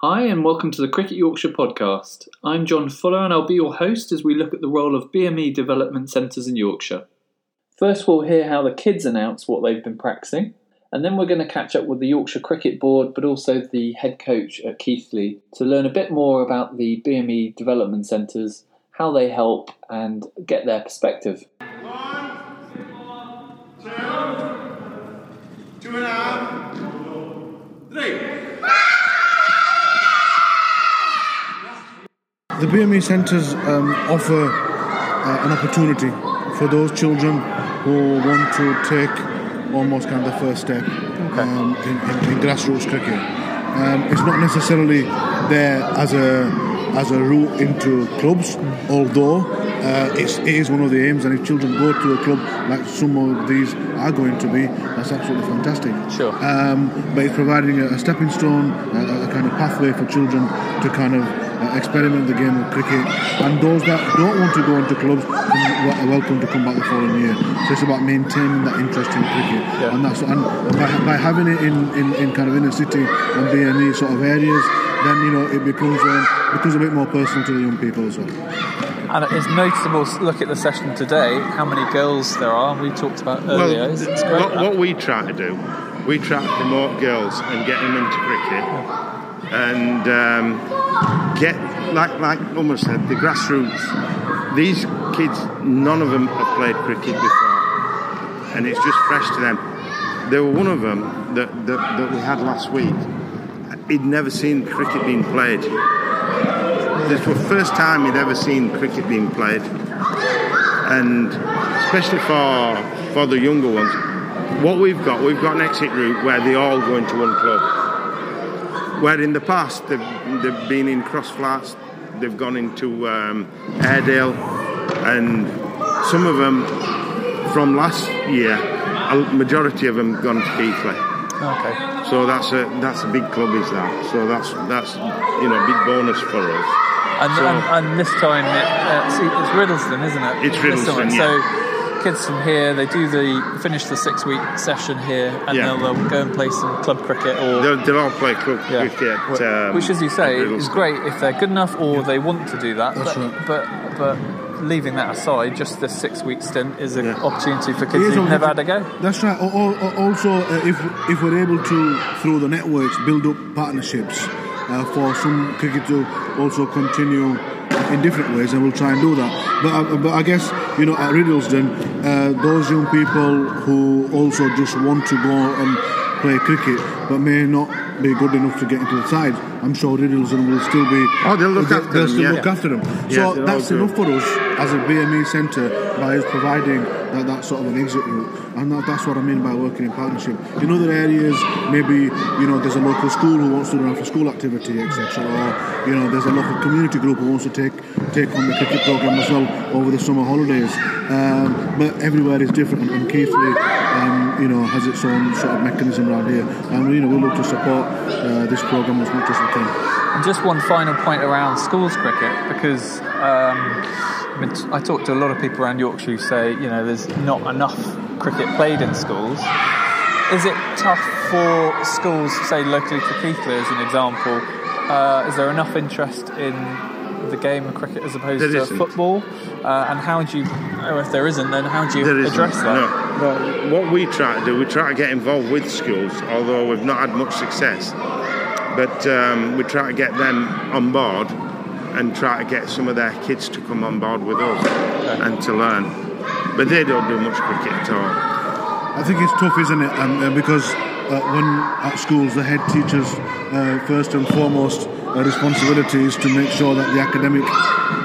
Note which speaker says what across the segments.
Speaker 1: Hi, and welcome to the Cricket Yorkshire podcast. I'm John Fuller, and I'll be your host as we look at the role of BME development centres in Yorkshire. First, we'll hear how the kids announce what they've been practicing, and then we're going to catch up with the Yorkshire Cricket Board, but also the head coach at Keighley to learn a bit more about the BME development centres, how they help, and get their perspective.
Speaker 2: One, two, two and a half, three.
Speaker 3: The BME centres um, offer uh, an opportunity for those children who want to take almost kind of the first step um, in, in, in grassroots cricket. Um, it's not necessarily there as a as a route into clubs, although uh, it's, it is one of the aims. And if children go to a club like some of these are going to be, that's absolutely fantastic.
Speaker 1: Sure.
Speaker 3: Um, but it's providing a, a stepping stone, a, a kind of pathway for children to kind of uh, experiment the game of cricket. And those that don't want to go into clubs are welcome to come back the following year. So it's about maintaining that interest in cricket.
Speaker 1: Yeah.
Speaker 3: And that's and by, by having it in, in, in kind of inner city and BME sort of areas, then you know it becomes um, becomes a bit more personal to the young people as well.
Speaker 1: And it's noticeable, look at the session today, how many girls there are. We talked about earlier. it's, it's great.
Speaker 2: what, what we try to do, we try to promote girls and get them into cricket, and um, get like like almost said the grassroots. These kids, none of them have played cricket before, and it's just fresh to them. There were one of them that, that, that we had last week. He'd never seen cricket being played. This was the first time he'd ever seen cricket being played, and especially for for the younger ones. What we've got, we've got an exit route where they all go into one club. Where in the past they've, they've been in Crossflats, they've gone into um, Airedale, and some of them from last year, a majority of them gone to Keighley.
Speaker 1: Okay.
Speaker 2: So that's a that's a big club, is that? So that's that's you know a big bonus for us.
Speaker 1: And,
Speaker 2: So-
Speaker 1: and, and this time, it, uh, see, it's Riddlesden, isn't it?
Speaker 2: It's
Speaker 1: Riddlesden,
Speaker 2: yeah.
Speaker 1: So kids from here, they do the finish the six week session here, and
Speaker 2: Yeah.
Speaker 1: they'll, they'll go and play some club cricket or.
Speaker 2: They'll, they'll all play club
Speaker 1: yeah.
Speaker 2: cricket. Um,
Speaker 1: Which, as you say, is great if they're good enough or they want to do that.
Speaker 3: That's
Speaker 1: but,
Speaker 3: right.
Speaker 1: but but leaving that aside, just this six week stint is an
Speaker 2: Yeah.
Speaker 1: opportunity for kids
Speaker 3: is
Speaker 1: who've never had a go.
Speaker 3: That's right. Al- al- al- Also, uh, if if we're able to through the networks build up partnerships uh, for some cricket to also continue in different ways, and we'll try and do that. But uh, but I guess you know at Riddlesden, uh, those young people who also just want to go and play cricket, but may not be good enough to get into the side. I'm sure Riddlesden will still be.
Speaker 2: Oh, they'll look
Speaker 3: they'll,
Speaker 2: after
Speaker 3: they'll
Speaker 2: them,
Speaker 3: still
Speaker 2: yeah.
Speaker 3: look after them.
Speaker 2: Yeah,
Speaker 3: So that's enough for us as a BME centre by us providing that, that sort of an exit route. And that, that's what I mean by working in partnership. In other areas, maybe you know there's a local school who wants to run after school activity, etc. Or you know there's a local community group who wants to take take on the cricket program as well over the summer holidays. Um, but everywhere is different, and Keighley, um, you know, has its own sort of mechanism around here, and you know we look to support uh, this program as much as we can.
Speaker 1: And just one final point around schools cricket, because um, I, mean, t- I talk to a lot of people around Yorkshire who say, you know, there's not enough cricket played in schools. Is it tough for schools, say locally to Keighley as an example? Uh, is there enough interest in the game of cricket as opposed
Speaker 2: There
Speaker 1: to
Speaker 2: isn't.
Speaker 1: football? Uh, and how do you, or if there isn't, then how do you
Speaker 2: There isn't,
Speaker 1: address that?
Speaker 2: No. Well, what we try to do, we try to get involved with schools, although we've not had much success. But um, we try to get them on board and try to get some of their kids to come on board with us and to learn. But they don't do much cricket at all.
Speaker 3: I think it's tough, isn't it? And uh, because uh, when at schools, the head teachers, uh, first and foremost, uh, responsibility is to make sure that the academic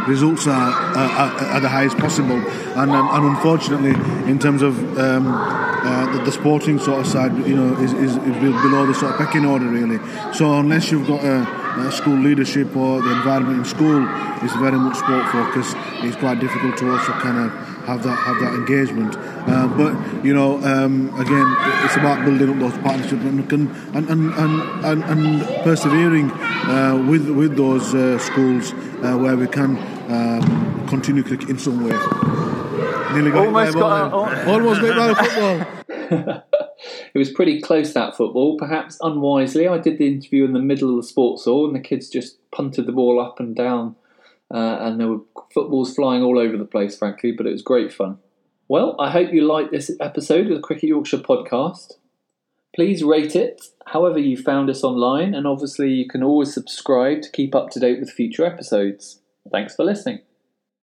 Speaker 3: results are, are, are, the highest possible. And, and, and unfortunately, in terms of um, uh, the, the sporting sort of side, you know, is, is, below the sort of pecking order, really. So unless you've got a, a school leadership or the environment in school is very much sport focused, it's quite difficult to also kind of have that have that engagement. Uh, but you know, um, again, it's about building up those partnerships and and and, and, and, and persevering uh, with with those uh, schools uh, where we can um, continue cricket in some way. Nearly got
Speaker 1: Almost
Speaker 3: it
Speaker 1: got
Speaker 3: ball almost got it by football.
Speaker 1: it was pretty close that football. Perhaps unwisely, I did the interview in the middle of the sports hall, and the kids just punted the ball up and down, uh, and there were footballs flying all over the place, frankly. But it was great fun. Well, I hope you liked this episode of the Cricket Yorkshire podcast. Please rate it however you found us online, and obviously you can always subscribe to keep up to date with future episodes. Thanks for listening.